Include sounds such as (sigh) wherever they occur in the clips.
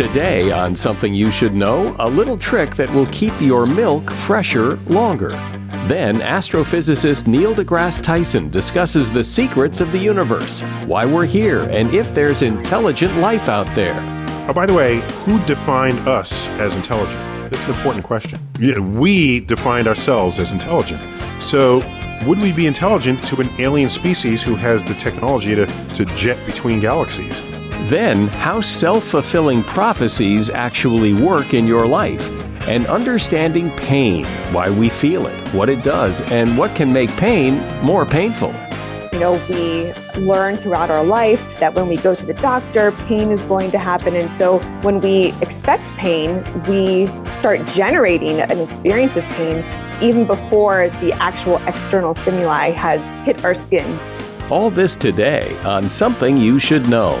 Today, on Something You Should Know, a little trick that will keep your milk fresher longer. Then, astrophysicist Neil deGrasse Tyson discusses the secrets of the universe, why we're here, and if there's intelligent life out there. Oh, by the way, who defined us as intelligent? That's an important question. Yeah, we defined ourselves as intelligent. So, would we be intelligent to an alien species who has the technology to, to jet between galaxies? Then, how self fulfilling prophecies actually work in your life, and understanding pain, why we feel it, what it does, and what can make pain more painful. You know, we learn throughout our life that when we go to the doctor, pain is going to happen. And so when we expect pain, we start generating an experience of pain even before the actual external stimuli has hit our skin. All this today on Something You Should Know.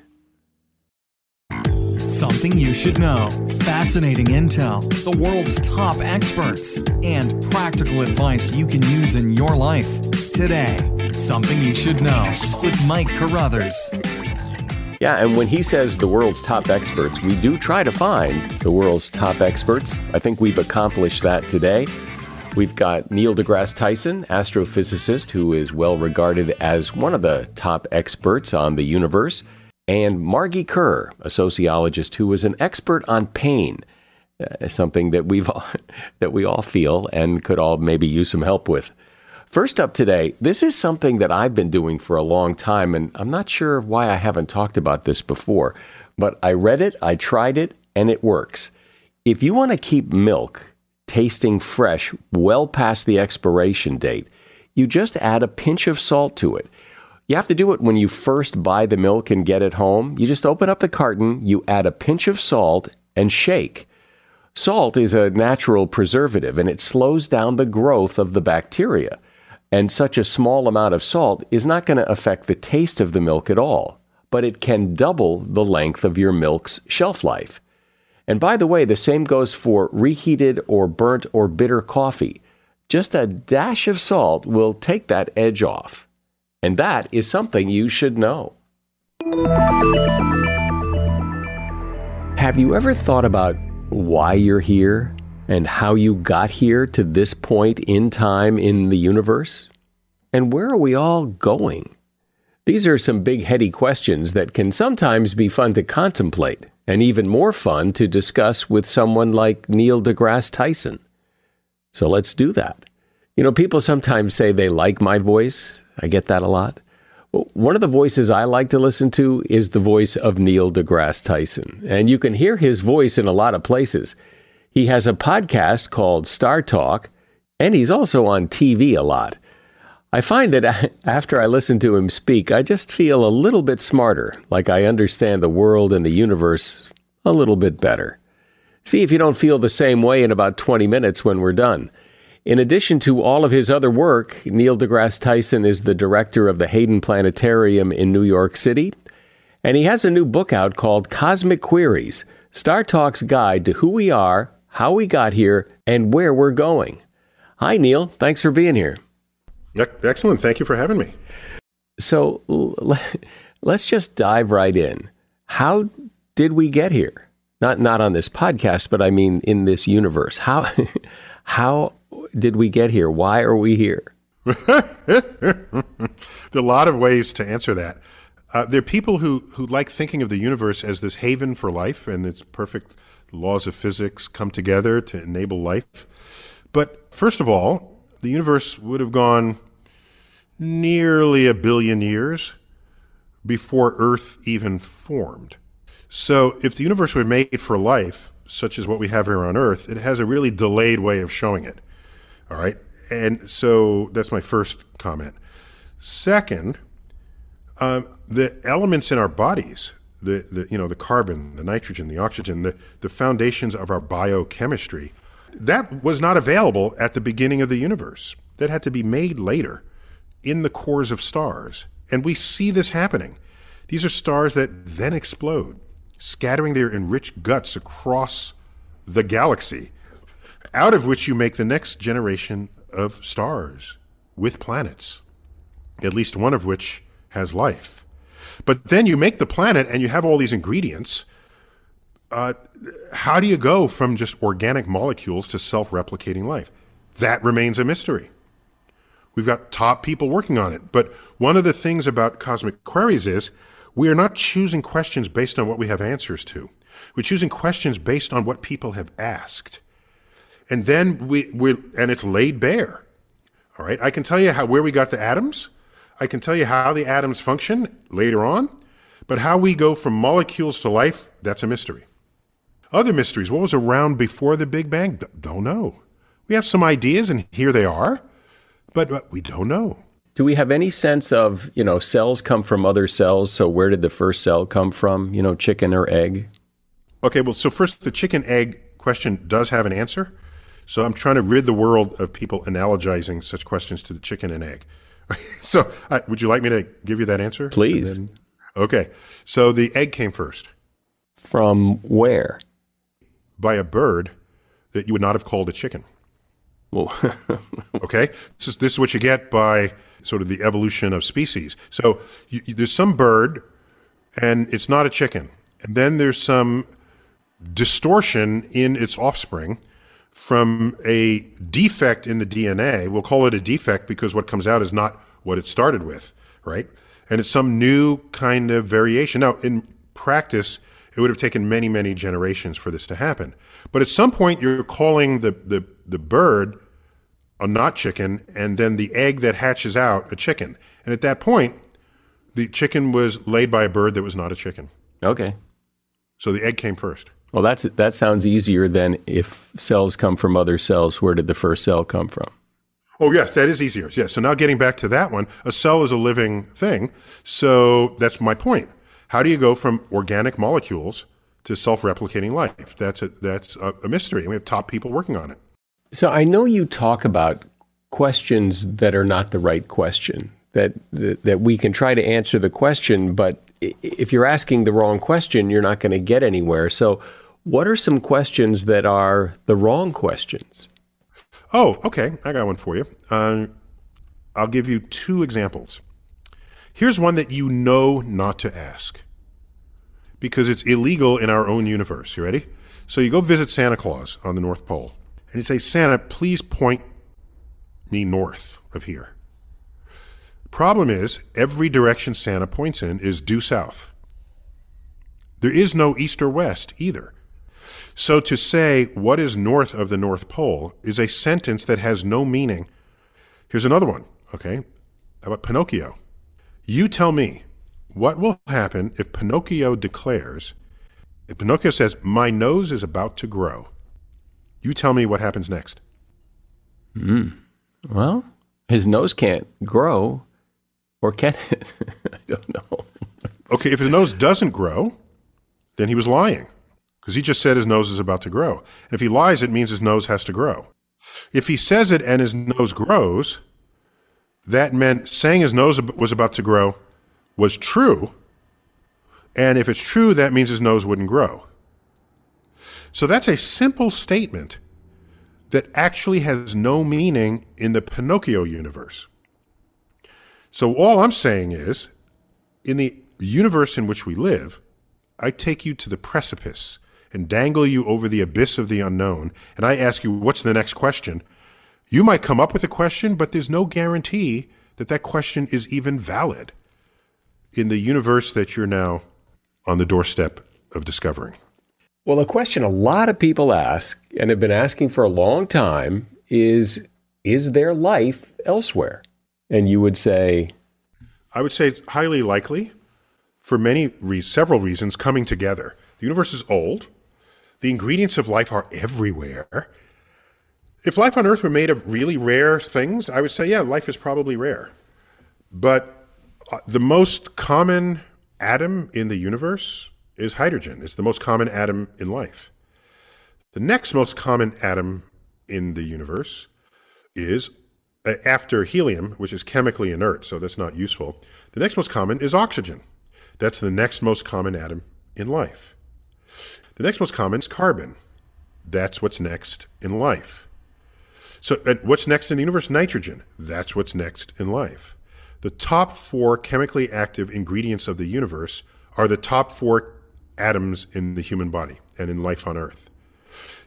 Something you should know. Fascinating intel, the world's top experts, and practical advice you can use in your life. Today, Something You Should Know with Mike Carruthers. Yeah, and when he says the world's top experts, we do try to find the world's top experts. I think we've accomplished that today. We've got Neil deGrasse Tyson, astrophysicist who is well regarded as one of the top experts on the universe and Margee Kerr, a sociologist who was an expert on pain, uh, something that we've all, (laughs) that we all feel and could all maybe use some help with. First up today, this is something that I've been doing for a long time, and I'm not sure why I haven't talked about this before, but I read it, I tried it, and it works. If you want to keep milk tasting fresh well past the expiration date, you just add a pinch of salt to it. You have to do it when you first buy the milk and get it home. You just open up the carton, you add a pinch of salt, and shake. Salt is a natural preservative and it slows down the growth of the bacteria. And such a small amount of salt is not going to affect the taste of the milk at all, but it can double the length of your milk's shelf life. And by the way, the same goes for reheated or burnt or bitter coffee. Just a dash of salt will take that edge off. And that is something you should know. Have you ever thought about why you're here and how you got here to this point in time in the universe? And where are we all going? These are some big, heady questions that can sometimes be fun to contemplate and even more fun to discuss with someone like Neil deGrasse Tyson. So let's do that. You know, people sometimes say they like my voice. I get that a lot. One of the voices I like to listen to is the voice of Neil deGrasse Tyson. And you can hear his voice in a lot of places. He has a podcast called Star Talk, and he's also on TV a lot. I find that (laughs) after I listen to him speak, I just feel a little bit smarter, like I understand the world and the universe a little bit better. See if you don't feel the same way in about 20 minutes when we're done. In addition to all of his other work, Neil deGrasse Tyson is the director of the Hayden Planetarium in New York City. And he has a new book out called Cosmic Queries Star Talk's Guide to Who We Are, How We Got Here, and Where We're Going. Hi, Neil. Thanks for being here. Excellent. Thank you for having me. So (laughs) let's just dive right in. How did we get here? Not not on this podcast, but I mean in this universe. How (laughs) how did we get here? Why are we here? (laughs) there are a lot of ways to answer that. Uh, there are people who, who like thinking of the universe as this haven for life and its perfect laws of physics come together to enable life. But first of all, the universe would have gone nearly a billion years before Earth even formed. So if the universe were made for life, such as what we have here on Earth, it has a really delayed way of showing it. All right. And so that's my first comment. Second, um, the elements in our bodies, the, the, you know, the carbon, the nitrogen, the oxygen, the, the foundations of our biochemistry, that was not available at the beginning of the universe. That had to be made later in the cores of stars. And we see this happening. These are stars that then explode, scattering their enriched guts across the galaxy, out of which you make the next generation of stars with planets, at least one of which has life. But then you make the planet and you have all these ingredients. Uh, how do you go from just organic molecules to self replicating life? That remains a mystery. We've got top people working on it. But one of the things about cosmic queries is we are not choosing questions based on what we have answers to. We're choosing questions based on what people have asked. And then we, we and it's laid bare. All right. I can tell you how where we got the atoms. I can tell you how the atoms function later on. But how we go from molecules to life, that's a mystery. Other mysteries, what was around before the Big Bang? Don't know. We have some ideas, and here they are but, we don't know. Do we have any sense of, you know, cells come from other cells? So where did the first cell come from? You know, chicken or egg? Okay, well, so first, the chicken egg question does have an answer. So I'm trying to rid the world of people analogizing such questions to the chicken and egg. (laughs) so uh, would you like me to give you that answer? Please. Then, okay. So the egg came first. From where? By a bird that you would not have called a chicken. Well, (laughs) okay, this is, this is what you get by sort of the evolution of species. So you, you, there's some bird, and it's not a chicken, and then there's some distortion in its offspring from a defect in the DNA. We'll call it a defect because what comes out is not what it started with, right? And it's some new kind of variation. Now, in practice, it would have taken many, many generations for this to happen. But at some point, you're calling the, the, the bird a not chicken, and then the egg that hatches out a chicken. And at that point, the chicken was laid by a bird that was not a chicken. Okay. So the egg came first. Well, that's that sounds easier than if cells come from other cells. Where did the first cell come from? Oh, yes, that is easier. Yes. So now getting back to that one, a cell is a living thing. So that's my point. How do you go from organic molecules to self-replicating life? That's a, that's a, a mystery. And we have top people working on it. So I know you talk about questions that are not the right question. That, that that we can try to answer the question, but if you're asking the wrong question, you're not going to get anywhere. So, what are some questions that are the wrong questions? Oh, okay. I got one for you. Uh, I'll give you two examples. Here's one that you know not to ask because it's illegal in our own universe. You ready? So you go visit Santa Claus on the North Pole and you say, Santa, please point me north of here. Problem is, every direction Santa points in is due south. There is no east or west either. So to say what is north of the North Pole is a sentence that has no meaning. Here's another one, okay? How about Pinocchio? You tell me, what will happen if Pinocchio declares, if Pinocchio says, My nose is about to grow? You tell me what happens next. Hmm. Well, his nose can't grow, or can it? (laughs) I don't know. okay, if his nose doesn't grow, then he was lying because he just said his nose is about to grow. And if he lies, it means his nose has to grow. If he says it and his nose grows, that meant saying his nose was about to grow was true, And if it's true, that means his nose wouldn't grow. So that's a simple statement that actually has no meaning in the Pinocchio universe. So all I'm saying is, in the universe in which we live, I take you to the precipice and dangle you over the abyss of the unknown, and I ask you, what's the next question? You might come up with a question, but there's no guarantee that that question is even valid in the universe that you're now on the doorstep of discovering. Well, a question a lot of people ask and have been asking for a long time is Is there life elsewhere? And you would say, I would say it's highly likely for many re- several reasons coming together. The universe is old. The ingredients of life are everywhere. If life on Earth were made of really rare things, I would say, yeah, life is probably rare. But uh, the most common atom in the universe is hydrogen. It's the most common atom in life. The next most common atom in the universe is uh, after helium, which is chemically inert, so that's not useful. The next most common is oxygen. That's the next most common atom in life. The next most common is carbon. That's what's next in life. So, what's next in the universe? Nitrogen. That's what's next in life. The top four chemically active ingredients of the universe are the top four atoms in the human body and in life on Earth.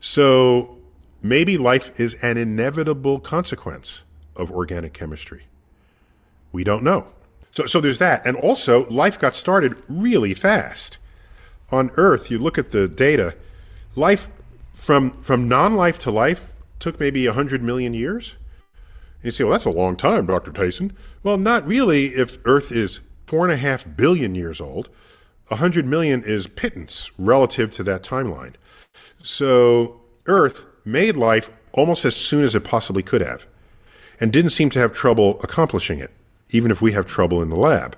So maybe life is an inevitable consequence of organic chemistry. We don't know. So, so there's that. And also, life got started really fast. On Earth, you look at the data, life from, from non life to life took maybe 100 million years. And you say, well, that's a long time, Dr. Tyson. Well, not really if Earth is four and a half billion years old. 100 million is pittance relative to that timeline. So Earth made life almost as soon as it possibly could have and didn't seem to have trouble accomplishing it, even if we have trouble in the lab.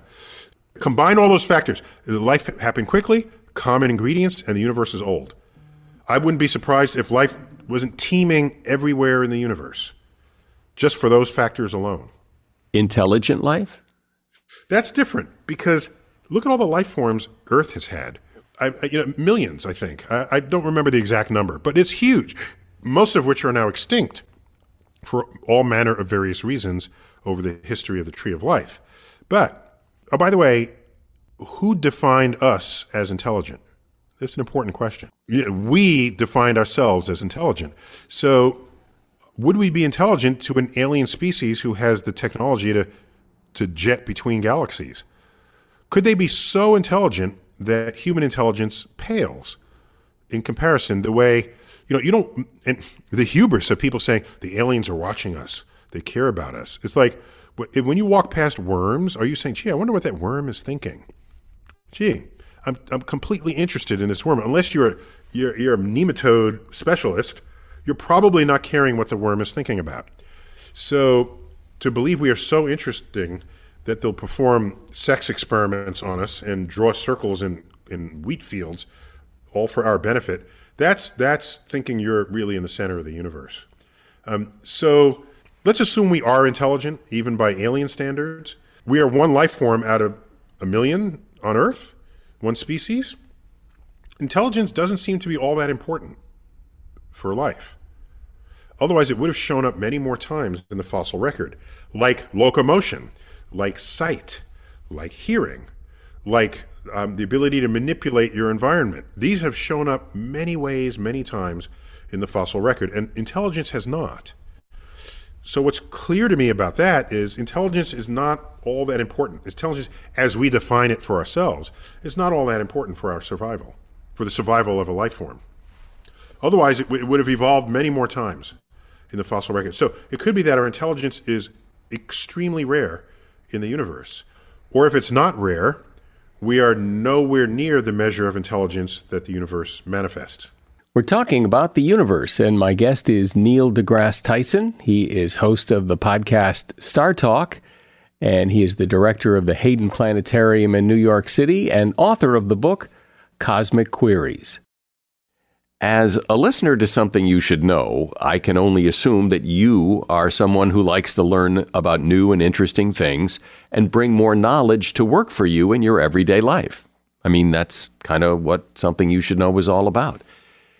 Combine all those factors. Life happened quickly, common ingredients, and the universe is old. I wouldn't be surprised if life wasn't teeming everywhere in the universe, just for those factors alone. Intelligent life? That's different because look at all the life forms Earth has had. I, you know, millions, I think. I, I don't remember the exact number, but it's huge. Most of which are now extinct for all manner of various reasons over the history of the tree of life. But, oh, by the way, who defined us as intelligent? That's an important question. We defined ourselves as intelligent. So, would we be intelligent to an alien species who has the technology to, to jet between galaxies? Could they be so intelligent that human intelligence pales in comparison the way, you know, you don't, and the hubris of people saying the aliens are watching us, they care about us. It's like when you walk past worms, are you saying, gee, I wonder what that worm is thinking? Gee, I'm, I'm completely interested in this worm. Unless you're, you're, you're a nematode specialist, you're probably not caring what the worm is thinking about. So to believe we are so interesting that they'll perform sex experiments on us and draw circles in, in wheat fields, all for our benefit, that's, that's thinking you're really in the center of the universe. Um, so let's assume we are intelligent, even by alien standards. We are one life form out of a million on Earth one species, intelligence doesn't seem to be all that important for life. Otherwise, it would have shown up many more times in the fossil record, like locomotion, like sight, like hearing, like um, the ability to manipulate your environment. These have shown up many ways, many times in the fossil record, and intelligence has not. So what's clear to me about that is intelligence is not all that important. Intelligence, as we define it for ourselves, is not all that important for our survival, for the survival of a life form. Otherwise, it, it would have evolved many more times in the fossil record. So it could be that our intelligence is extremely rare in the universe. Or if it's not rare, we are nowhere near the measure of intelligence that the universe manifests. We're talking about the universe, and my guest is Neil deGrasse Tyson. He is host of the podcast Star Talk, and he is the director of the Hayden Planetarium in New York City and author of the book Cosmic Queries. As a listener to something you should know, I can only assume that you are someone who likes to learn about new and interesting things and bring more knowledge to work for you in your everyday life. I mean, that's kind of what something you should know is all about.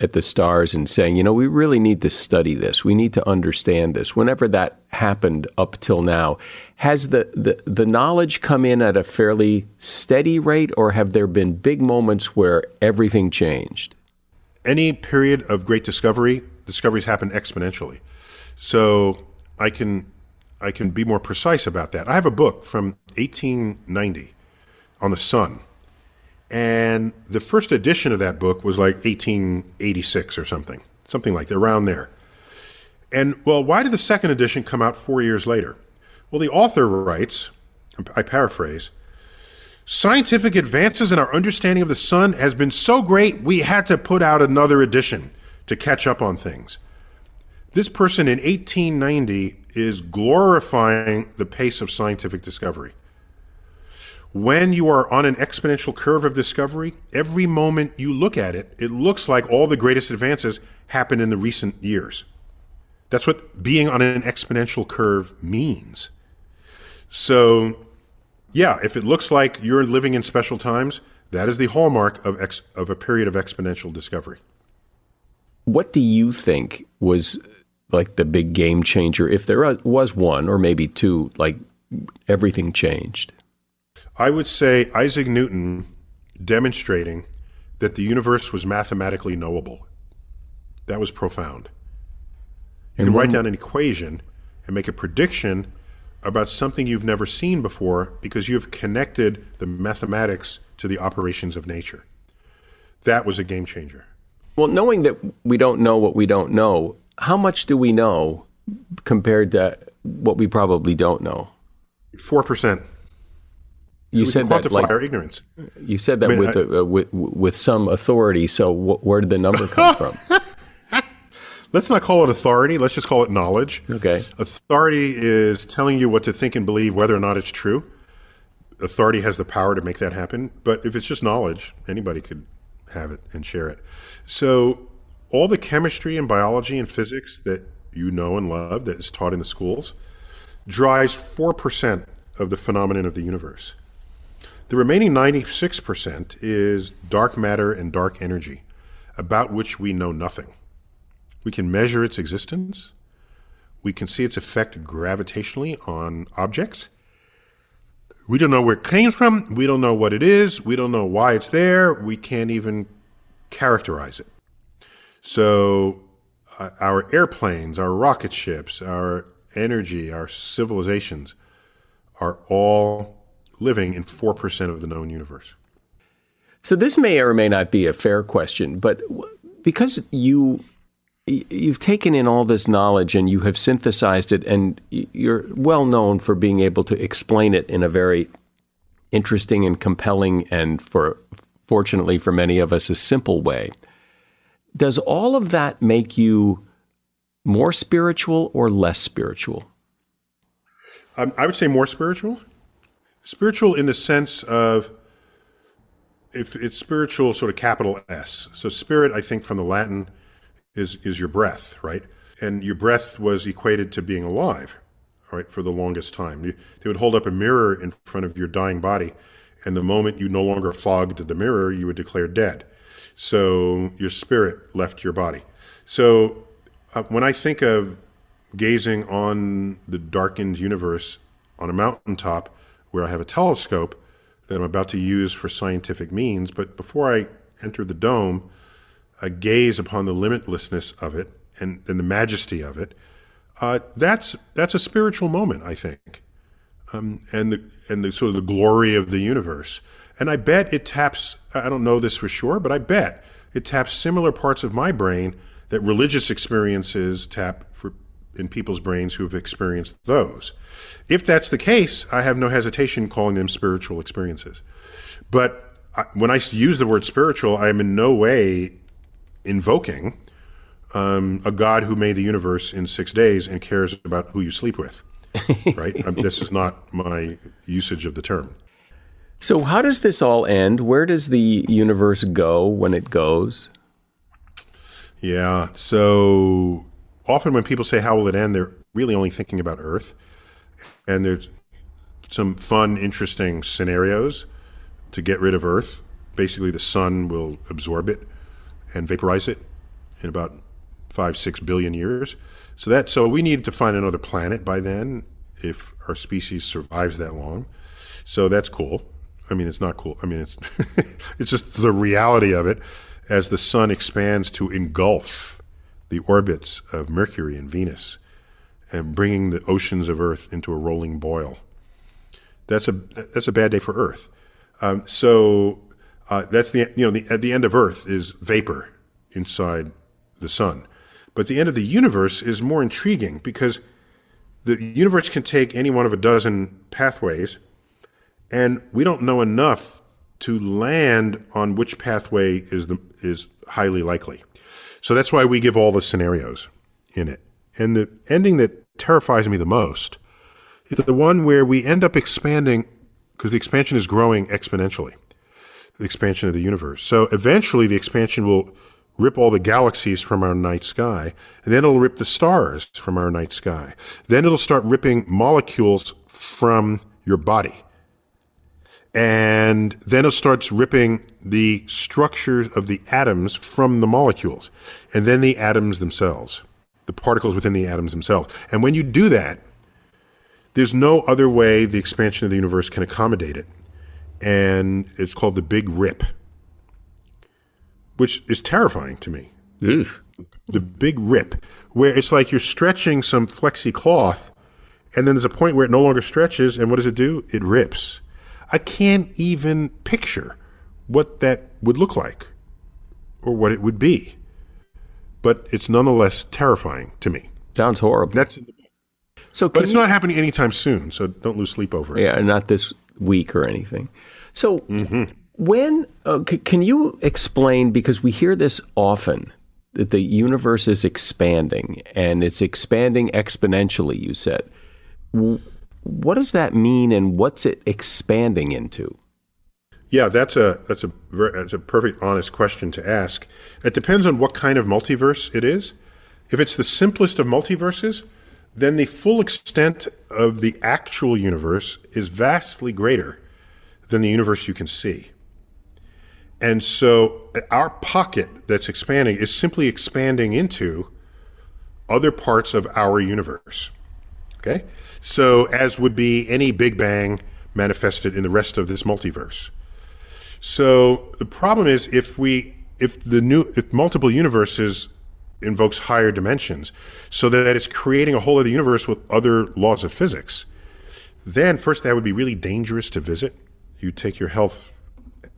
at the stars and saying, you know, we really need to study this, we need to understand this, whenever that happened up till now, has the, the, the knowledge come in at a fairly steady rate, or have there been big moments where everything changed? Any period of great discovery, discoveries happen exponentially. So I can I can be more precise about that. I have a book from 1890 on the sun. And the first edition of that book was like 1886 or something, something like that, around there. And well, why did the second edition come out four years later? Well, the author writes, I paraphrase, scientific advances in our understanding of the sun has been so great we had to put out another edition to catch up on things. This person in 1890 is glorifying the pace of scientific discovery. When you are on an exponential curve of discovery, every moment you look at it, it looks like all the greatest advances happened in the recent years. That's what being on an exponential curve means. So, yeah, if it looks like you're living in special times, that is the hallmark of, ex- of a period of exponential discovery. What do you think was like the big game changer, if there was one or maybe two, like everything changed? I would say Isaac Newton demonstrating that the universe was mathematically knowable. That was profound. You can write mm-hmm. down an equation and make a prediction about something you've never seen before because you've connected the mathematics to the operations of nature. That was a game changer. Well, knowing that we don't know what we don't know, how much do we know compared to what we probably don't know? Four percent. You said that like our ignorance. You said that I mean, with, I, uh, with with some authority. So wh- where did the number come (laughs) from? Let's not call it authority. Let's just call it knowledge. Okay. Authority is telling you what to think and believe, whether or not it's true. Authority has the power to make that happen. But if it's just knowledge, anybody could have it and share it. So all the chemistry and biology and physics that you know and love that is taught in the schools drives 4% of the phenomenon of the universe. The remaining 96% is dark matter and dark energy, about which we know nothing. We can measure its existence. We can see its effect gravitationally on objects. We don't know where it came from. We don't know what it is. We don't know why it's there. We can't even characterize it. So, uh, our airplanes, our rocket ships, our energy, our civilizations are all living in 4% of the known universe. So, this may or may not be a fair question, but because you you've taken in all this knowledge and you have synthesized it and you're well known for being able to explain it in a very interesting and compelling and for fortunately for many of us a simple way does all of that make you more spiritual or less spiritual um, i would say more spiritual spiritual in the sense of if it's spiritual sort of capital s so spirit i think from the latin is is your breath, right? And your breath was equated to being alive, right, for the longest time. You, they would hold up a mirror in front of your dying body, and the moment you no longer fogged the mirror, you would declare dead. So your spirit left your body. So uh, when I think of gazing on the darkened universe on a mountaintop where I have a telescope that I'm about to use for scientific means, but before I enter the dome, a gaze upon the limitlessness of it and, and the majesty of it, uh, that's that's a spiritual moment, I think, um, and the and the sort of the glory of the universe. And I bet it taps. I don't know this for sure, but I bet it taps similar parts of my brain that religious experiences tap for in people's brains who have experienced those. If that's the case, I have no hesitation calling them spiritual experiences. But I, when I use the word spiritual, I am in no way invoking um, a God who made the universe in six days and cares about who you sleep with. (laughs) right? Um, this is not my usage of the term. So, how does this all end? Where does the universe go when it goes? Yeah. So, often when people say, How will it end? they're really only thinking about Earth. And there's some fun, interesting scenarios to get rid of Earth. Basically, the sun will absorb it and vaporize it in about five, six billion years. So that so we need to find another planet by then if our species survives that long. So that's cool. I mean, it's not cool. I mean, it's (laughs) it's just the reality of it as the sun expands to engulf the orbits of Mercury and Venus and bringing the oceans of Earth into a rolling boil. That's a that's a bad day for Earth. Um, so uh, that's the you know the, at the end of Earth is vapor inside the sun. But the end of the universe is more intriguing because the universe can take any one of a dozen pathways, and we don't know enough to land on which pathway is the is highly likely. So that's why we give all the scenarios in it. And the ending that terrifies me the most is the one where we end up expanding because the expansion is growing exponentially. The expansion of the universe. So eventually the expansion will rip all the galaxies from our night sky, and then it'll rip the stars from our night sky. Then it'll start ripping molecules from your body. And then it starts ripping the structures of the atoms from the molecules, and then the atoms themselves, the particles within the atoms themselves. And when you do that, there's no other way the expansion of the universe can accommodate it. And it's called the Big Rip which is terrifying to me. The big rip, where it's like you're stretching some flexi cloth, and then there's a point where it no longer stretches, and what does it do? It rips. I can't even picture what that would look like or what it would be. But it's nonetheless terrifying to me. Sounds horrible. That's so, but it's you, not happening anytime soon. So don't lose sleep over it. Yeah, not this week or anything. So, mm-hmm. When uh, c- can you explain? Because we hear this often that the universe is expanding and it's expanding exponentially. You said, what does that mean, and what's it expanding into? Yeah, that's a that's a that's a perfect honest question to ask. It depends on what kind of multiverse it is. If it's the simplest of multiverses, then the full extent of the actual universe is vastly greater than the universe you can see. And so our pocket that's expanding is simply expanding into other parts of our universe. Okay? So, as would be any Big Bang manifested in the rest of this multiverse. So, the problem is if we if the new if multiple universes invokes higher dimensions so that it's creating a whole other universe with other laws of physics, then first that would be really dangerous to visit. You take your health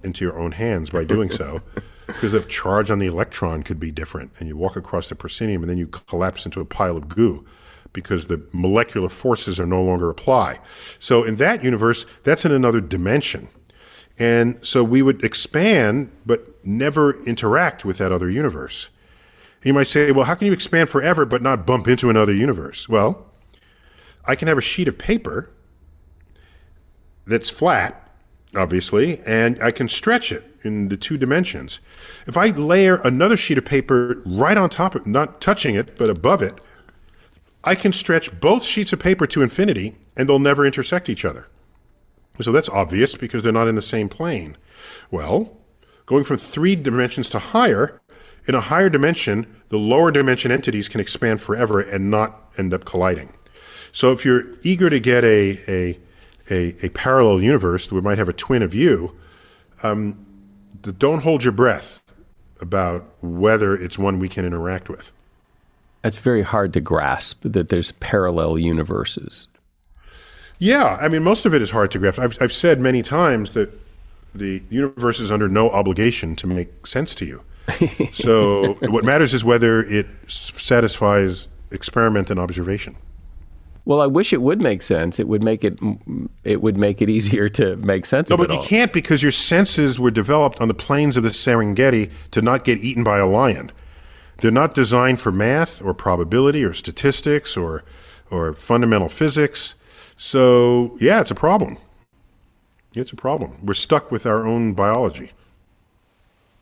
into your own hands by doing so. (laughs) because the charge on the electron could be different, and you walk across the proscenium, and then you collapse into a pile of goo because the molecular forces are no longer apply. So in that universe, that's in another dimension. And so we would expand, but never interact with that other universe. And you might say, well, how can you expand forever but not bump into another universe? Well, I can have a sheet of paper that's flat obviously, and I can stretch it in the two dimensions. If I layer another sheet of paper right on top of not touching it, but above it, I can stretch both sheets of paper to infinity and they'll never intersect each other. So that's obvious because they're not in the same plane. Well, going from three dimensions to higher, in a higher dimension, the lower dimension entities can expand forever and not end up colliding. So if you're eager to get a, a a, a parallel universe we might have a twin of you, um, don't hold your breath about whether it's one we can interact with. That's very hard to grasp that there's parallel universes. Yeah, I mean, most of it is hard to grasp. I've, I've said many times that the universe is under no obligation to make sense to you. (laughs) so what matters is whether it satisfies experiment and observation. Well, I wish it would make sense. It would make it it would make it (laughs) easier to make sense no, of it. No, but you can't because your senses were developed on the plains of the Serengeti to not get eaten by a lion. They're not designed for math or probability or statistics or or fundamental physics. So, yeah, it's a problem. It's a problem. We're stuck with our own biology.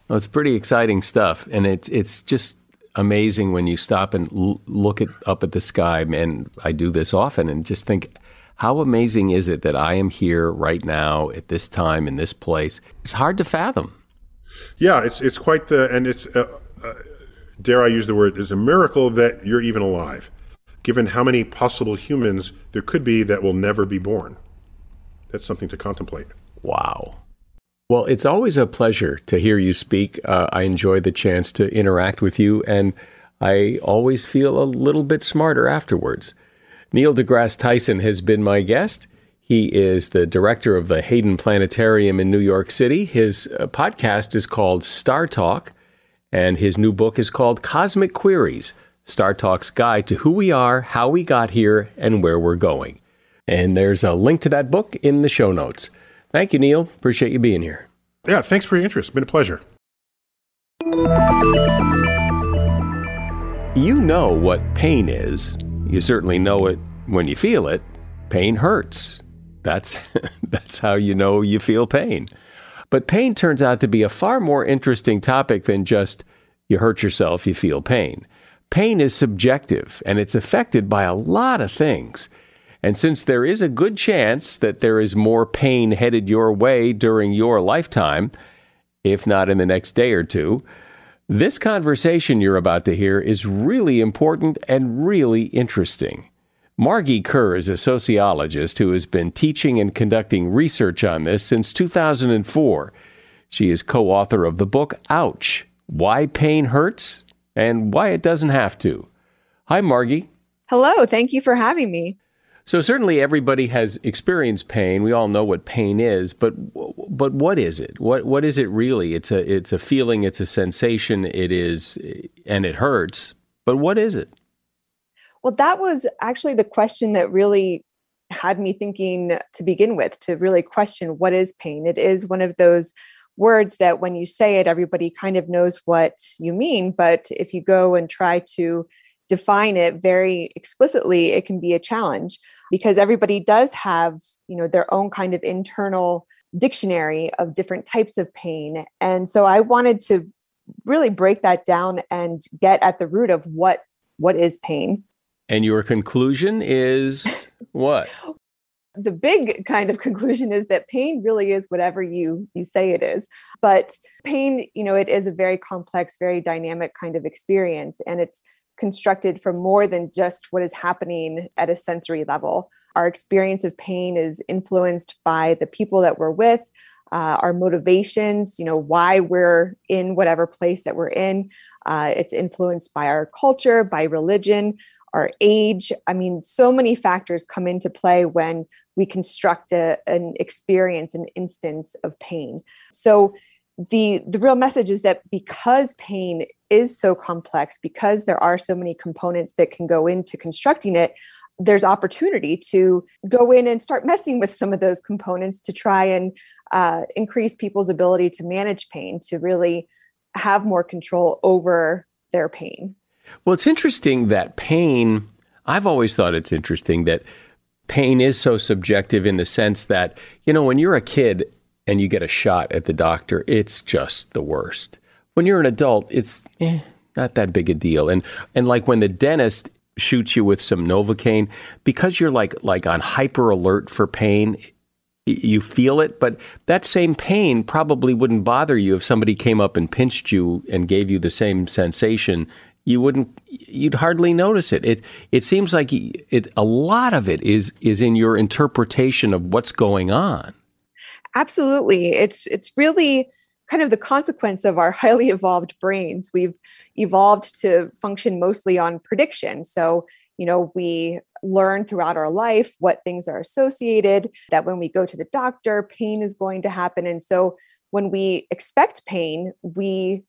Well, it's pretty exciting stuff, and it's it's just amazing when you stop and l- look at, up at the sky. And I do this often, and just think, how amazing is it that I am here right now at this time in this place? It's hard to fathom. Yeah, it's it's quite the and it's uh, uh, dare I use the word it's a miracle that you're even alive, given how many possible humans there could be that will never be born. That's something to contemplate. Wow. Well, it's always a pleasure to hear you speak. Uh, I enjoy the chance to interact with you, and I always feel a little bit smarter afterwards. Neil deGrasse Tyson has been my guest. He is the director of the Hayden Planetarium in New York City. His uh, podcast is called Star Talk, and his new book is called Cosmic Queries Star Talk's Guide to Who We Are, How We Got Here, and Where We're Going. And there's a link to that book in the show notes. Thank you, Neil. Appreciate you being here. Yeah, thanks for your interest. It's been a pleasure. You know what pain is. You certainly know it when you feel it. Pain hurts. That's (laughs) that's how you know you feel pain. But pain turns out to be a far more interesting topic than just you hurt yourself, you feel pain. Pain is subjective and it's affected by a lot of things. And since there is a good chance that there is more pain headed your way during your lifetime, if not in the next day or two, this conversation you're about to hear is really important and really interesting. Margee Kerr is a sociologist who has been teaching and conducting research on this since 2004. She is co author of the book Ouch Why Pain Hurts and Why It Doesn't Have to. Hi, Margee. Hello. Thank you for having me. So certainly everybody has experienced pain. We all know what pain is, but but what is it? What what is it really? It's a it's a feeling, it's a sensation, it is and it hurts. But what is it? Well, that was actually the question that really had me thinking to begin with to really question what is pain. It is one of those words that when you say it everybody kind of knows what you mean, but if you go and try to define it very explicitly, it can be a challenge because everybody does have, you know, their own kind of internal dictionary of different types of pain. And so I wanted to really break that down and get at the root of what what is pain. And your conclusion is what? (laughs) the big kind of conclusion is that pain really is whatever you you say it is but pain you know it is a very complex very dynamic kind of experience and it's constructed from more than just what is happening at a sensory level. Our experience of pain is influenced by the people that we're with, uh, our motivations, you know, why we're in whatever place that we're in. Uh, it's influenced by our culture, by religion, our age. I mean, so many factors come into play when we construct a, an experience, an instance of pain. So, the the real message is that because pain is so complex because there are so many components that can go into constructing it there's opportunity to go in and start messing with some of those components to try and uh, increase people's ability to manage pain to really have more control over their pain well it's interesting that pain i've always thought it's interesting that pain is so subjective in the sense that you know when you're a kid and you get a shot at the doctor it's just the worst when you're an adult, it's eh, not that big a deal. And and like when the dentist shoots you with some Novocaine, because you're like like on hyper alert for pain, you feel it, but that same pain probably wouldn't bother you if somebody came up and pinched you and gave you the same sensation. You wouldn't, you'd hardly notice it. It it seems like it. A lot of it is is in your interpretation of what's going on. Absolutely, it's it's really kind of the consequence of our (laughs) highly evolved brains. We've evolved to function mostly on prediction. So, you know, we learn throughout our life what things are associated, that when we go to the doctor, pain is going to happen. And so when we expect pain, we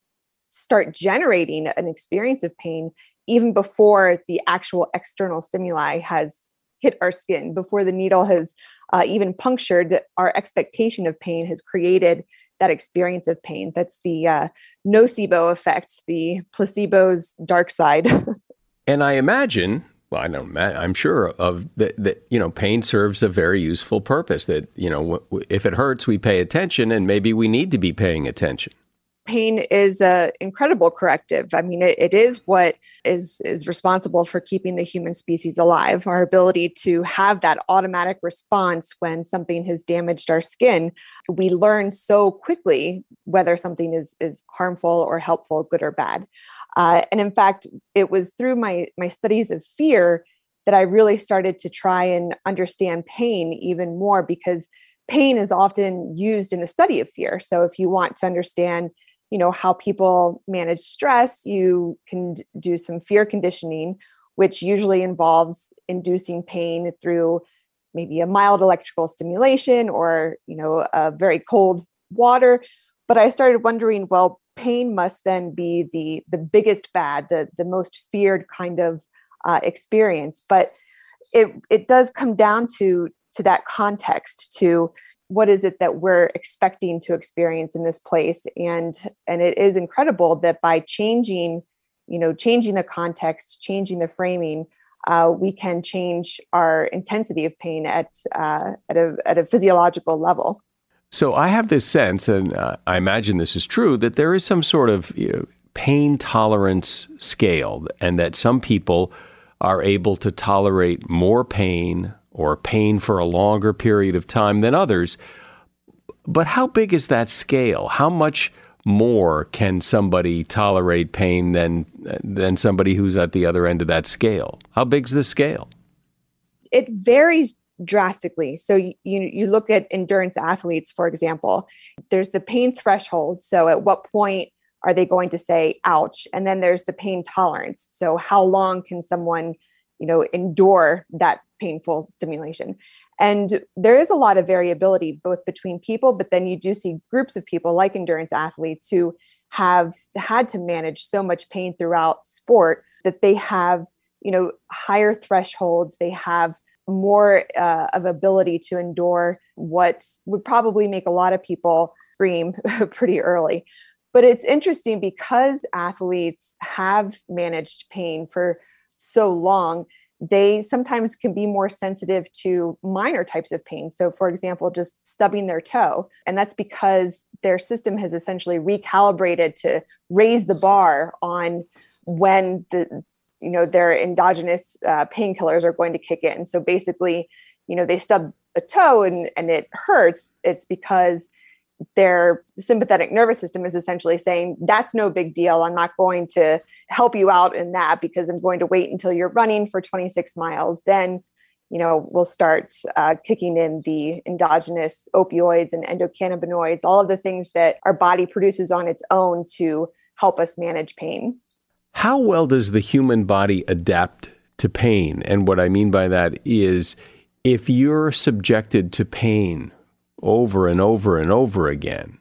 start generating an experience of pain even before the actual external stimuli has hit our skin, before the needle has uh, even punctured, our expectation of pain has created that experience of pain. That's the uh, nocebo effect, the placebo's dark side. (laughs) and I imagine well, I don't. I'm sure of that. That you know, pain serves a very useful purpose. That you know, if it hurts, we pay attention, and maybe we need to be paying attention. Pain is an incredible corrective. I mean, it, it is what is is responsible for keeping the human species alive. Our ability to have that automatic response when something has damaged our skin, we learn so quickly whether something is is harmful or helpful, good or bad. Uh, and in fact, it was through my my studies of fear that I really started to try and understand pain even more because pain is often used in the study of fear. So if you want to understand, you know, how people manage stress, you can do some fear conditioning, which usually involves inducing pain through maybe a mild electrical stimulation or, you know, a very cold water. But I started wondering, well, pain must then be the the biggest bad, the the most feared kind of uh, experience. But it it does come down to to that context to what is it that we're expecting to experience in this place? And and it is incredible that by changing you know changing the context changing the framing uh, we can change our intensity of pain at uh, at a at a physiological level. So I have this sense, and uh, I imagine this is true, that there is some sort of you know, pain tolerance scale, and that some people are able to tolerate more pain or pain for a longer period of time than others. But how big is that scale? How much more can somebody tolerate pain than than somebody who's at the other end of that scale? How big's the scale? It varies drastically. So you you look at endurance athletes, for example. There's the pain threshold. So at what point are they going to say ouch? And then there's the pain tolerance. So how long can someone, you know, endure that painful stimulation? And there is a lot of variability both between people, but then you do see groups of people like endurance athletes who have had to manage so much pain throughout sport that they have, you know, higher thresholds. They have more uh, of ability to endure what would probably make a lot of people scream (laughs) pretty early. But it's interesting because athletes have managed pain for so long, they sometimes can be more sensitive to minor types of pain. So, for example, just stubbing their toe. And that's because their system has essentially recalibrated to raise the bar on when the you know their endogenous uh, painkillers are going to kick in so basically you know they stub a toe and and it hurts it's because their sympathetic nervous system is essentially saying that's no big deal. I'm not going to help you out in that because i'm going to wait until you're running for 26 miles. Then you know we'll start uh, kicking in the endogenous opioids and endocannabinoids all of the things that our body produces on its own to help us manage pain. How well does the human body adapt to pain? And what I mean by that is if you're subjected to pain over and over and over again,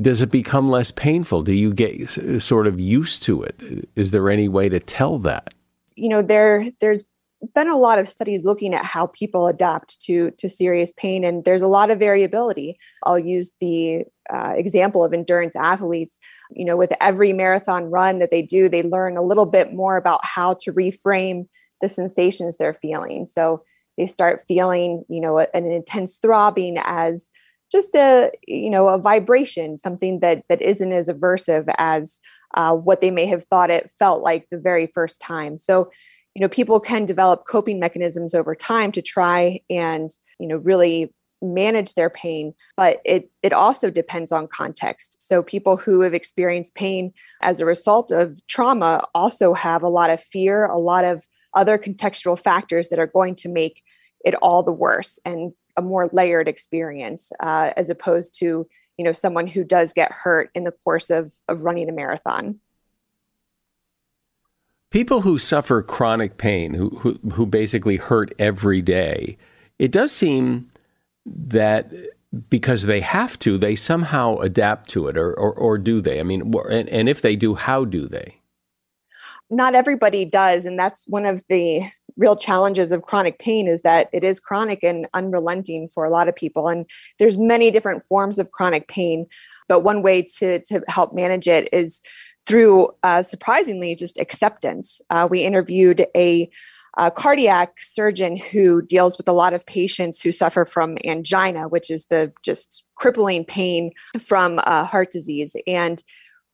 does it become less painful? Do you get sort of used to it? Is there any way to tell that? You know, there there's been a lot of studies looking at how people adapt to to serious pain and there's a lot of variability i'll use the uh, example of endurance athletes you know with every marathon run that they do they learn a little bit more about how to reframe the sensations they're feeling so they start feeling you know an intense throbbing as just a you know a vibration something that that isn't as aversive as uh, what they may have thought it felt like the very first time. So you know people can develop coping mechanisms over time to try and you know really manage their pain but it it also depends on context. So people who have experienced pain as a result of trauma also have a lot of fear a lot of other contextual factors that are going to make it all the worse and a more layered experience uh, as opposed to you know someone who does get hurt in the course of of running a marathon. People who suffer chronic pain who who, who basically hurt every day it does seem that because they have to they somehow adapt to it or or, or do they? I mean and, and if they do how do they not everybody does and that's one of the real challenges of chronic pain is that it is chronic and unrelenting for a lot of people and there's many different forms of chronic pain but one way to to help manage it is through uh, surprisingly just acceptance. Uh, we interviewed a, a cardiac surgeon who deals with a lot of patients who suffer from angina which is the just crippling pain from uh, heart disease and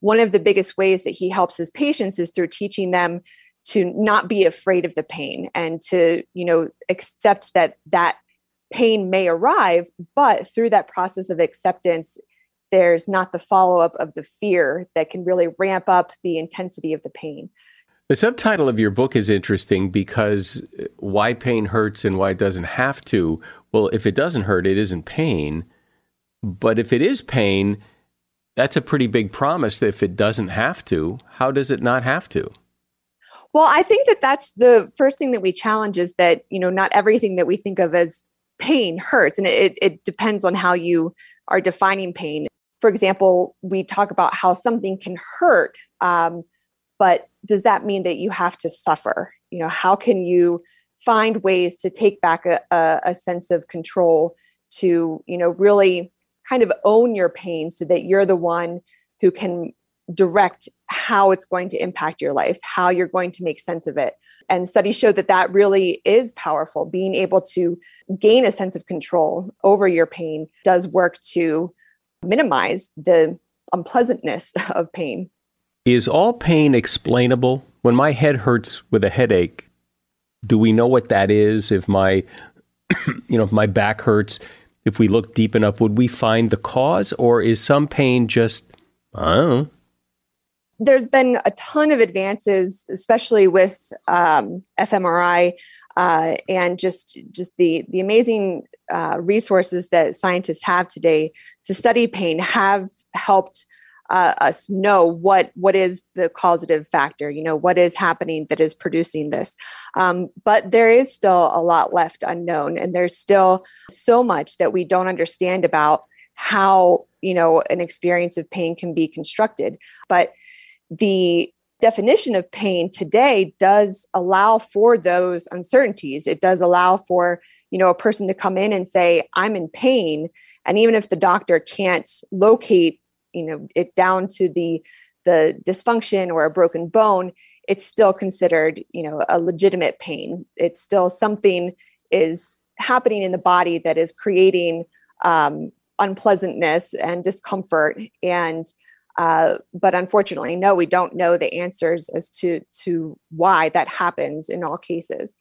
one of the biggest ways that he helps his patients is through teaching them to not be afraid of the pain and to you know accept that that pain may arrive but through that process of acceptance there's not the follow up of the fear that can really ramp up the intensity of the pain. The subtitle of your book is interesting because uh, why pain hurts and why it doesn't have to? Well if it doesn't hurt it isn't pain. But if it is pain that's a pretty big promise that if it doesn't have to how does it not have to well, I think that that's the first thing that we challenge is that, you know, not everything that we think of as pain hurts. And it, it depends on how you are defining pain. For example, we talk about how something can hurt, um, but does that mean that you have to suffer? You know, how can you find ways to take back a, a, a sense of control to, you know, really kind of own your pain so that you're the one who can direct how it's going to impact your life, how you're going to make sense of it. And studies show that that really is powerful. Being able to gain a sense of control over your pain does work to minimize the unpleasantness (laughs) of pain. Is all pain explainable? When my head hurts with a headache, do we know what that is? If my (clears throat) you know, if my back hurts, if we look deep enough, would we find the cause or is some pain just I don't know, there's been a ton of advances, especially with um, fMRI uh, and just just the the amazing uh, resources that scientists have today to study pain have helped uh, us know what what is the causative factor. You know what is happening that is producing this, um, but there is still a lot left unknown, and there's still so much that we don't understand about how you know an experience of pain can be constructed, but the definition of pain today does allow for those uncertainties it does allow for you know a person to come in and say i'm in pain and even if the doctor can't locate you know it down to the the dysfunction or a broken bone it's still considered you know a legitimate pain it's still something is happening in the body that is creating um, unpleasantness and discomfort and uh, but unfortunately, no, we don't know the answers as to to why that happens in all cases.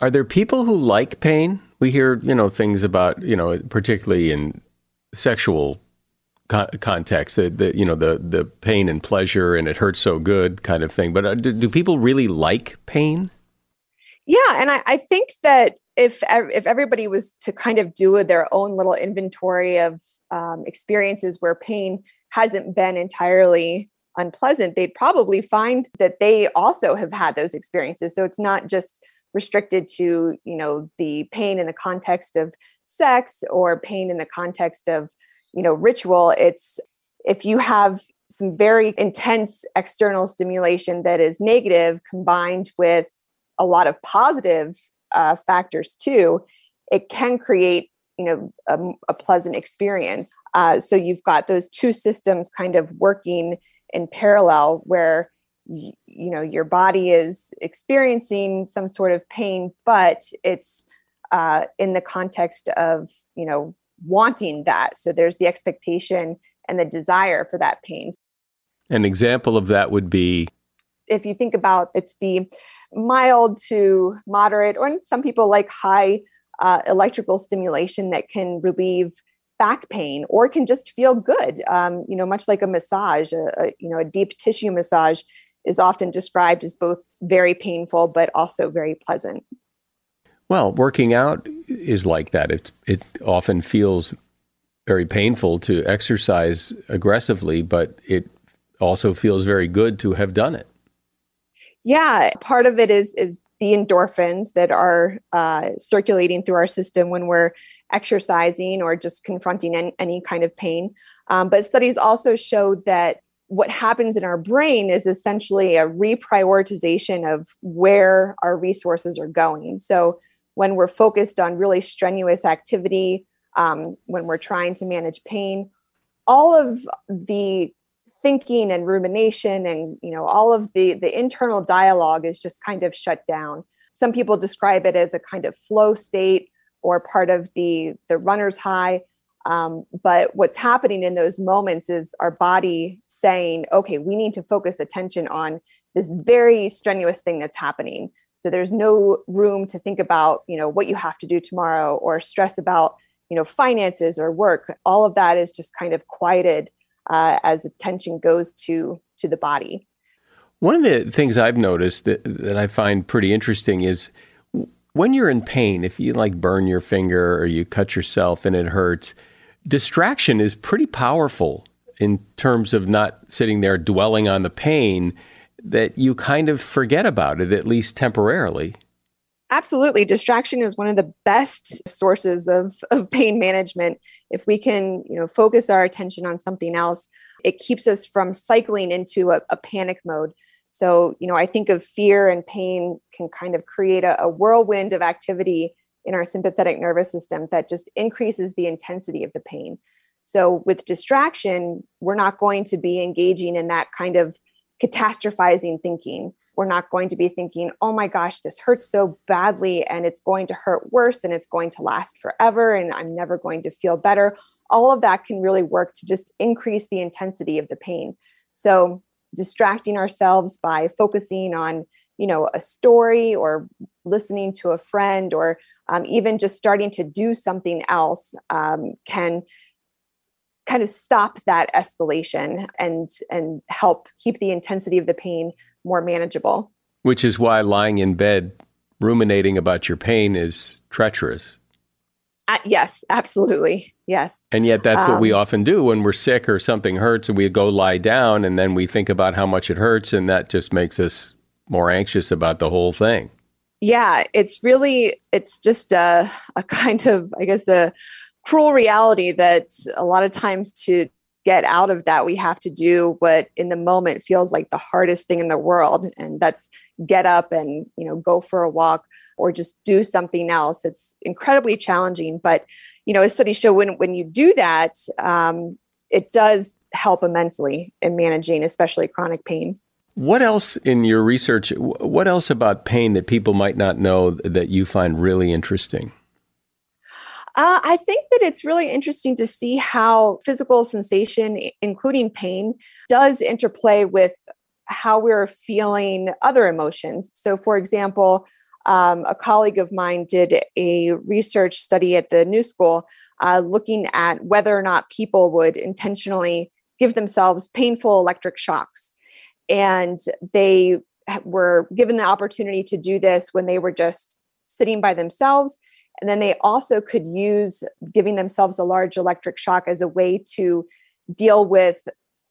Are there people who like pain? We hear, you know, things about, you know, particularly in sexual co- context, the, the, you know, the the pain and pleasure and it hurts so good kind of thing. But uh, do, do people really like pain? Yeah, and I, I think that if if everybody was to kind of do their own little inventory of um, experiences where pain hasn't been entirely unpleasant, they'd probably find that they also have had those experiences. So it's not just restricted to, you know, the pain in the context of sex or pain in the context of, you know, ritual. It's if you have some very intense external stimulation that is negative combined with a lot of positive uh, factors too, it can create you know a, a pleasant experience uh, so you've got those two systems kind of working in parallel where y- you know your body is experiencing some sort of pain but it's uh, in the context of you know wanting that so there's the expectation and the desire for that pain an example of that would be if you think about it's the mild to moderate or some people like high uh, electrical stimulation that can relieve back pain or can just feel good. Um, you know, much like a massage, a, a, you know, a deep tissue massage is often described as both very painful but also very pleasant. Well, working out is like that. It it often feels very painful to exercise aggressively, but it also feels very good to have done it. Yeah, part of it is is the endorphins that are uh, circulating through our system when we're exercising or just confronting any, any kind of pain. Um, but studies also show that what happens in our brain is essentially a reprioritization of where our resources are going. So when we're focused on really strenuous activity, um, when we're trying to manage pain, all of the thinking and rumination and you know all of the the internal dialogue is just kind of shut down. Some people describe it as a kind of flow state or part of the the runner's high um, but what's happening in those moments is our body saying okay we need to focus attention on this very strenuous thing that's happening so there's no room to think about you know what you have to do tomorrow or stress about you know finances or work all of that is just kind of quieted uh, as attention goes to to the body. One of the things I've noticed that, that I find pretty interesting is when you're in pain, if you like burn your finger or you cut yourself and it hurts, distraction is pretty powerful in terms of not sitting there dwelling on the pain that you kind of forget about it, at least temporarily. Absolutely. Distraction is one of the best sources of, of pain management. If we can, you know, focus our attention on something else, it keeps us from cycling into a, a panic mode. So, you know, I think of fear and pain can kind of create a, a whirlwind of activity in our sympathetic nervous system that just increases the intensity of the pain. So, with distraction, we're not going to be engaging in that kind of catastrophizing thinking we're not going to be thinking, oh my gosh, this hurts so badly and it's going to hurt worse and it's going to last forever and I'm never going to feel better. All of that can really work to just increase the intensity of the pain. So, distracting ourselves by focusing on, you know, a story or listening to a friend or um, even just starting to do something else um, can kind of stop that escalation and and help keep the intensity of the pain more manageable. Which is why lying in bed ruminating about your pain is treacherous. Uh, yes, absolutely. Yes. And yet that's um, what we um, often do when we're sick or something hurts and we go lie down and then we think about how much it hurts and that just makes us more anxious about the whole thing. Yeah, it's really it's just a a kind of I guess a cruel reality that a lot of times to get out of that, we have to do what in the moment feels like the hardest thing in the world. And that's get up and, you know, go for a walk or just do something else. It's incredibly challenging. But, you know, as studies show when, when you do that, um, it does help immensely in managing, especially chronic pain. What else in your research, what else about pain that people might not know that you find really interesting? Uh, I think that it's really interesting to see how physical sensation, including pain, does interplay with how we're feeling other emotions. So, for example, um, a colleague of mine did a research study at the New School uh, looking at whether or not people would intentionally give themselves painful electric shocks. And they were given the opportunity to do this when they were just sitting by themselves and then they also could use giving themselves a large electric shock as a way to deal with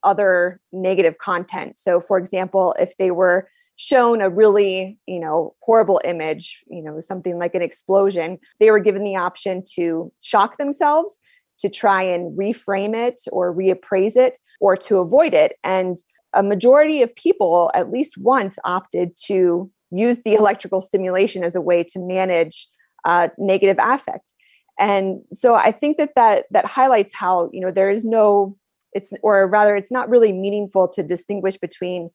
other negative content. So, for example, if they were shown a really, you know, horrible image, you know, something like an explosion, they were given the option to shock themselves, to try and reframe it or reappraise it, or to avoid it. And a majority of people, at least once, opted to use the electrical stimulation as a way to manage uh, negative affect. And so i think that that that highlights how you know there is no it's or rather it's not really meaningful to distinguish between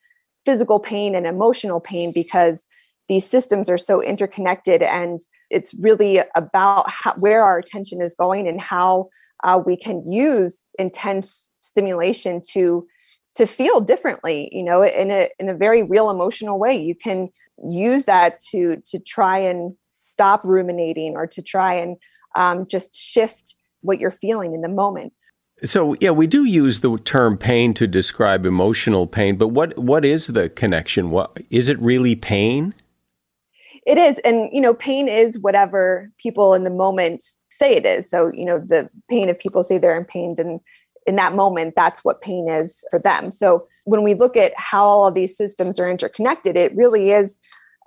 physical pain and emotional pain because these systems are so interconnected and it's really about how, where our attention is going and how uh, we can use intense stimulation to to feel differently you know in a in a very real emotional way. You can use that to to try and stop ruminating or to try and um, just shift what you're feeling in the moment. So yeah, we do use the term pain to describe emotional pain, but what what is the connection? What is it really pain? It is, and you know, pain is whatever people in the moment say it is. So, you know, the pain, if people say they're in pain, then in that moment, that's what pain is for them. So, when we look at how all of these systems are interconnected, it really is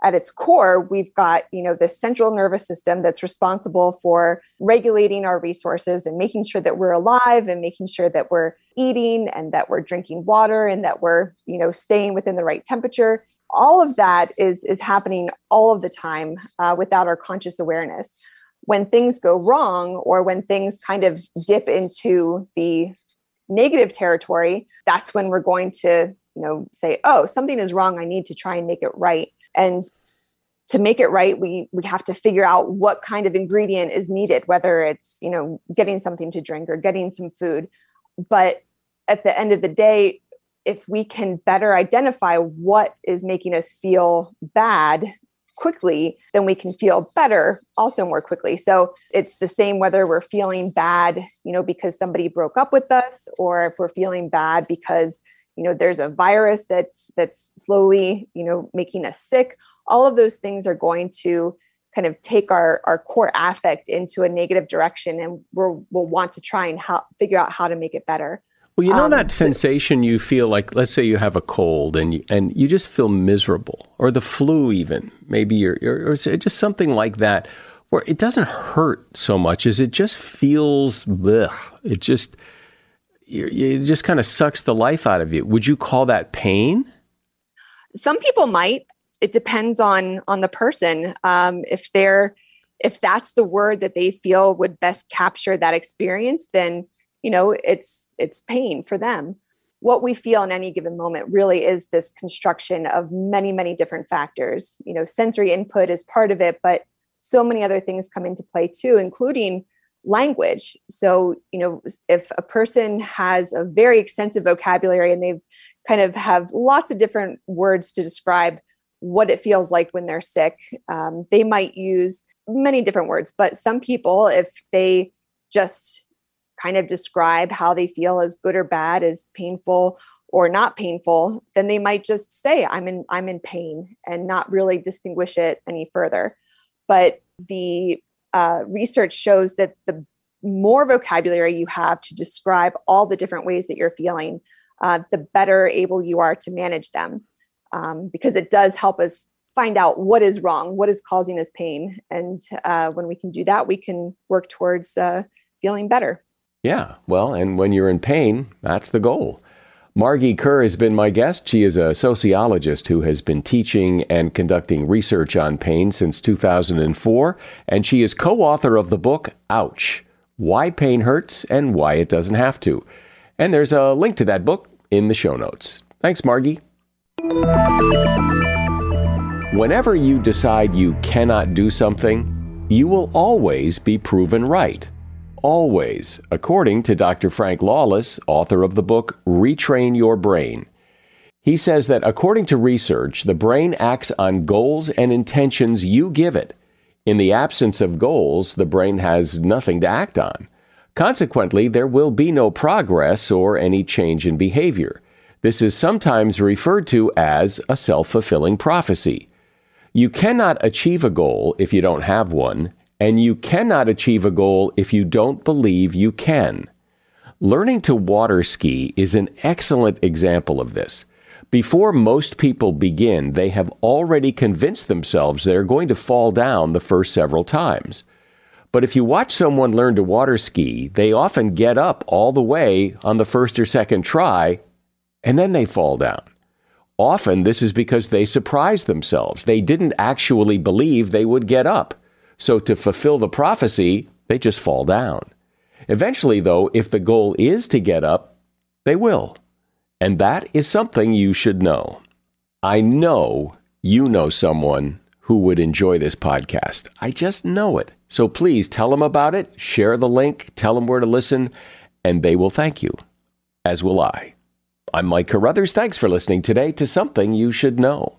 at its core, we've got, you know, the central nervous system that's responsible for regulating our resources and making sure that we're alive and making sure that we're eating and that we're drinking water and that we're, you know, staying within the right temperature. All of that is is happening all of the time uh, without our conscious awareness. When things go wrong or when things kind of dip into the negative territory, that's when we're going to, you know, say, "Oh, something is wrong. I need to try and make it right." And to make it right we we have to figure out what kind of ingredient is needed whether it's you know getting something to drink or getting some food. But at the end of the day if we can better identify what is making us feel bad quickly then we can feel better also more quickly. So it's the same whether we're feeling bad you know because somebody broke up with us or if we're feeling bad because you know there's a virus that's that's slowly you know making us sick all of those things are going to kind of take our our core affect into a negative direction and we'll we'll want to try and how, figure out how to make it better well you know um, that sensation you feel like let's say you have a cold and you, and you just feel miserable or the flu even maybe you're, you're or just something like that where it doesn't hurt so much as it just feels blech. it just it just kind of sucks the life out of you. Would you call that pain? Some people might. It depends on on the person. Um, if they're if that's the word that they feel would best capture that experience, then you know it's it's pain for them. What we feel in any given moment really is this construction of many many different factors. You know, sensory input is part of it, but so many other things come into play too, including language. So, you know, if a person has a very extensive vocabulary and they've kind of have lots of different words to describe what it feels like when they're sick, um, they might use many different words. But some people, if they just kind of describe how they feel as good or bad, as painful or not painful, then they might just say, I'm in, I'm in pain and not really distinguish it any further. But the uh, research shows that the more vocabulary you have to describe all the different ways that you're feeling, uh, the better able you are to manage them. Um, because it does help us find out what is wrong, what is causing us pain. And uh, when we can do that, we can work towards uh, feeling better. Yeah. Well, and when you're in pain, that's the goal. Margee Kerr has been my guest. She is a sociologist who has been teaching and conducting research on pain since 2004, and she is co author of the book Ouch Why Pain Hurts and Why It Doesn't Have to. And there's a link to that book in the show notes. Thanks, Margee. Whenever you decide you cannot do something, you will always be proven right always, according to Dr. Frank Lawlis, author of the book Retrain Your Brain. He says that according to research, the brain acts on goals and intentions you give it. In the absence of goals, the brain has nothing to act on. Consequently, there will be no progress or any change in behavior. This is sometimes referred to as a self fulfilling prophecy. You cannot achieve a goal if you don't have one, and you cannot achieve a goal if you don't believe you can. Learning to water ski is an excellent example of this. Before most people begin, they have already convinced themselves they're going to fall down the first several times. But if you watch someone learn to water ski, they often get up all the way on the first or second try, and then they fall down. Often, this is because they surprised themselves. They didn't actually believe they would get up. So to fulfill the prophecy, they just fall down. Eventually, though, if the goal is to get up, they will. And that is something you should know. I know you know someone who would enjoy this podcast. I just know it. So please tell them about it, share the link, tell them where to listen, and they will thank you, as will I. I'm Mike Carruthers. Thanks for listening today to Something You Should Know.